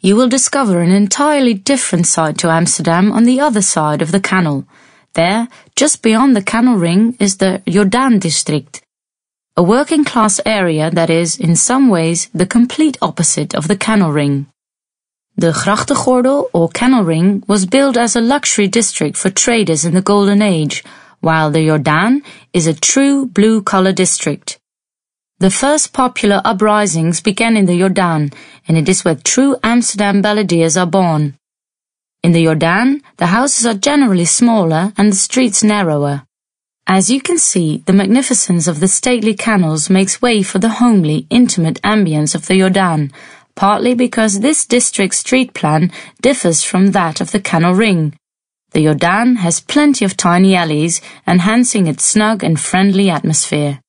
you will discover an entirely different side to Amsterdam on the other side of the canal. There, just beyond the canal ring, is the Jordaan district, a working class area that is, in some ways, the complete opposite of the canal ring. The Grachtengordel, or Canal Ring, was built as a luxury district for traders in the Golden Age, while the Jordaan is a true blue-collar district. The first popular uprisings began in the Jordaan, and it is where true Amsterdam balladeers are born. In the Jordaan, the houses are generally smaller and the streets narrower. As you can see, the magnificence of the stately canals makes way for the homely, intimate ambience of the Jordaan, partly because this district's street plan differs from that of the canal ring. The Jordaan has plenty of tiny alleys, enhancing its snug and friendly atmosphere.